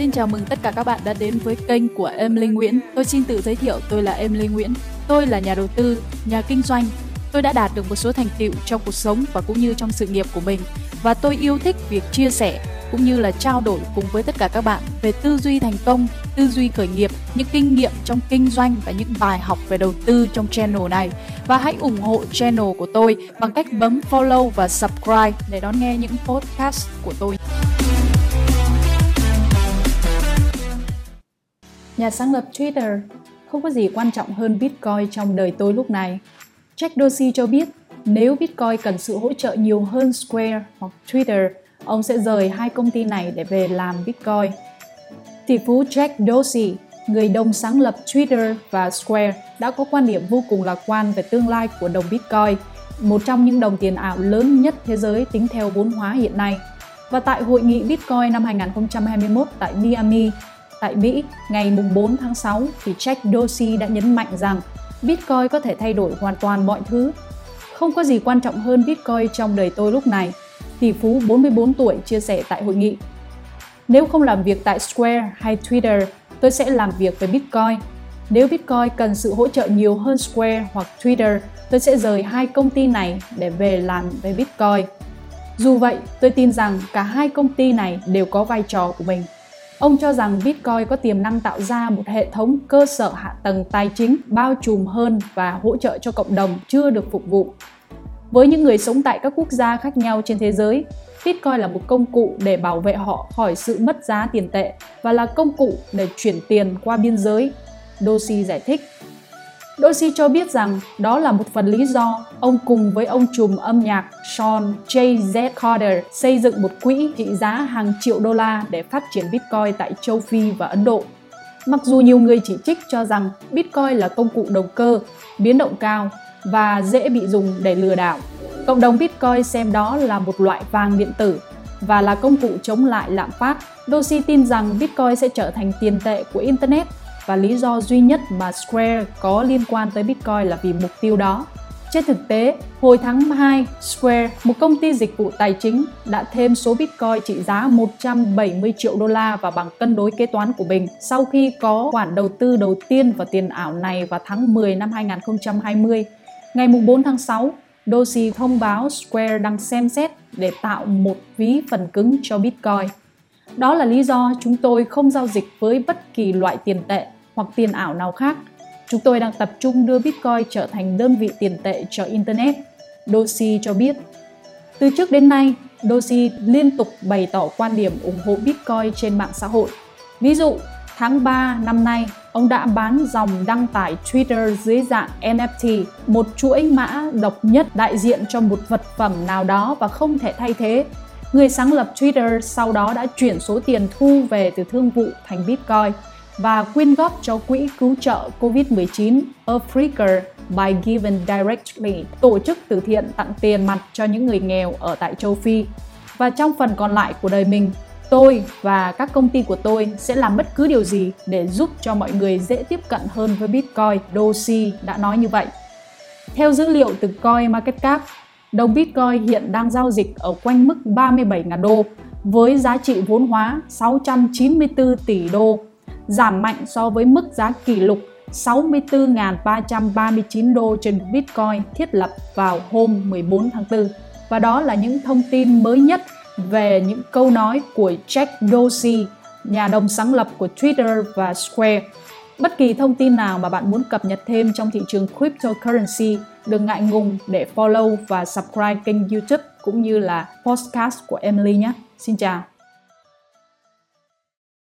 Xin chào mừng tất cả các bạn đã đến với kênh của em linh Nguyễn. Tôi xin tự giới thiệu tôi là em linh Nguyễn. Tôi là nhà đầu tư, nhà kinh doanh. Tôi đã đạt được một số thành tựu trong cuộc sống và cũng như trong sự nghiệp của mình và tôi yêu thích việc chia sẻ cũng như là trao đổi cùng với tất cả các bạn về tư duy thành công, tư duy khởi nghiệp, những kinh nghiệm trong kinh doanh và những bài học về đầu tư trong channel này. Và hãy ủng hộ channel của tôi bằng cách bấm follow và subscribe để đón nghe những podcast của tôi. Nhà sáng lập Twitter không có gì quan trọng hơn Bitcoin trong đời tôi lúc này. Jack Dorsey cho biết nếu Bitcoin cần sự hỗ trợ nhiều hơn Square hoặc Twitter, ông sẽ rời hai công ty này để về làm Bitcoin. Tỷ phú Jack Dorsey, người đồng sáng lập Twitter và Square, đã có quan điểm vô cùng lạc quan về tương lai của đồng Bitcoin, một trong những đồng tiền ảo lớn nhất thế giới tính theo vốn hóa hiện nay. Và tại hội nghị Bitcoin năm 2021 tại Miami, tại Mỹ ngày 4 tháng 6 thì Jack Dorsey đã nhấn mạnh rằng Bitcoin có thể thay đổi hoàn toàn mọi thứ. Không có gì quan trọng hơn Bitcoin trong đời tôi lúc này, tỷ phú 44 tuổi chia sẻ tại hội nghị. Nếu không làm việc tại Square hay Twitter, tôi sẽ làm việc với Bitcoin. Nếu Bitcoin cần sự hỗ trợ nhiều hơn Square hoặc Twitter, tôi sẽ rời hai công ty này để về làm với Bitcoin. Dù vậy, tôi tin rằng cả hai công ty này đều có vai trò của mình. Ông cho rằng Bitcoin có tiềm năng tạo ra một hệ thống cơ sở hạ tầng tài chính bao trùm hơn và hỗ trợ cho cộng đồng chưa được phục vụ. Với những người sống tại các quốc gia khác nhau trên thế giới, Bitcoin là một công cụ để bảo vệ họ khỏi sự mất giá tiền tệ và là công cụ để chuyển tiền qua biên giới. Doshi giải thích. Dorsey cho biết rằng đó là một phần lý do ông cùng với ông trùm âm nhạc Sean J.Z. Carter xây dựng một quỹ trị giá hàng triệu đô la để phát triển Bitcoin tại châu Phi và Ấn Độ. Mặc dù nhiều người chỉ trích cho rằng Bitcoin là công cụ đầu cơ, biến động cao và dễ bị dùng để lừa đảo, cộng đồng Bitcoin xem đó là một loại vàng điện tử và là công cụ chống lại lạm phát. Doshi tin rằng Bitcoin sẽ trở thành tiền tệ của Internet và lý do duy nhất mà Square có liên quan tới Bitcoin là vì mục tiêu đó. Trên thực tế, hồi tháng 2, Square, một công ty dịch vụ tài chính, đã thêm số Bitcoin trị giá 170 triệu đô la vào bảng cân đối kế toán của mình sau khi có khoản đầu tư đầu tiên vào tiền ảo này vào tháng 10 năm 2020. Ngày 4 tháng 6, Doji thông báo Square đang xem xét để tạo một ví phần cứng cho Bitcoin. Đó là lý do chúng tôi không giao dịch với bất kỳ loại tiền tệ hoặc tiền ảo nào khác. Chúng tôi đang tập trung đưa Bitcoin trở thành đơn vị tiền tệ cho Internet. Doshi cho biết. Từ trước đến nay, Doshi liên tục bày tỏ quan điểm ủng hộ Bitcoin trên mạng xã hội. Ví dụ, tháng 3 năm nay, ông đã bán dòng đăng tải Twitter dưới dạng NFT, một chuỗi mã độc nhất đại diện cho một vật phẩm nào đó và không thể thay thế Người sáng lập Twitter sau đó đã chuyển số tiền thu về từ thương vụ thành Bitcoin và quyên góp cho quỹ cứu trợ COVID-19 Africa by Given Directly, tổ chức từ thiện tặng tiền mặt cho những người nghèo ở tại châu Phi. Và trong phần còn lại của đời mình, tôi và các công ty của tôi sẽ làm bất cứ điều gì để giúp cho mọi người dễ tiếp cận hơn với Bitcoin, Doshi đã nói như vậy. Theo dữ liệu từ Coin Market Cap, đồng Bitcoin hiện đang giao dịch ở quanh mức 37.000 đô với giá trị vốn hóa 694 tỷ đô, giảm mạnh so với mức giá kỷ lục 64.339 đô trên Bitcoin thiết lập vào hôm 14 tháng 4. Và đó là những thông tin mới nhất về những câu nói của Jack Dorsey, nhà đồng sáng lập của Twitter và Square. Bất kỳ thông tin nào mà bạn muốn cập nhật thêm trong thị trường cryptocurrency, đừng ngại ngùng để follow và subscribe kênh YouTube cũng như là podcast của Emily nhé. Xin chào!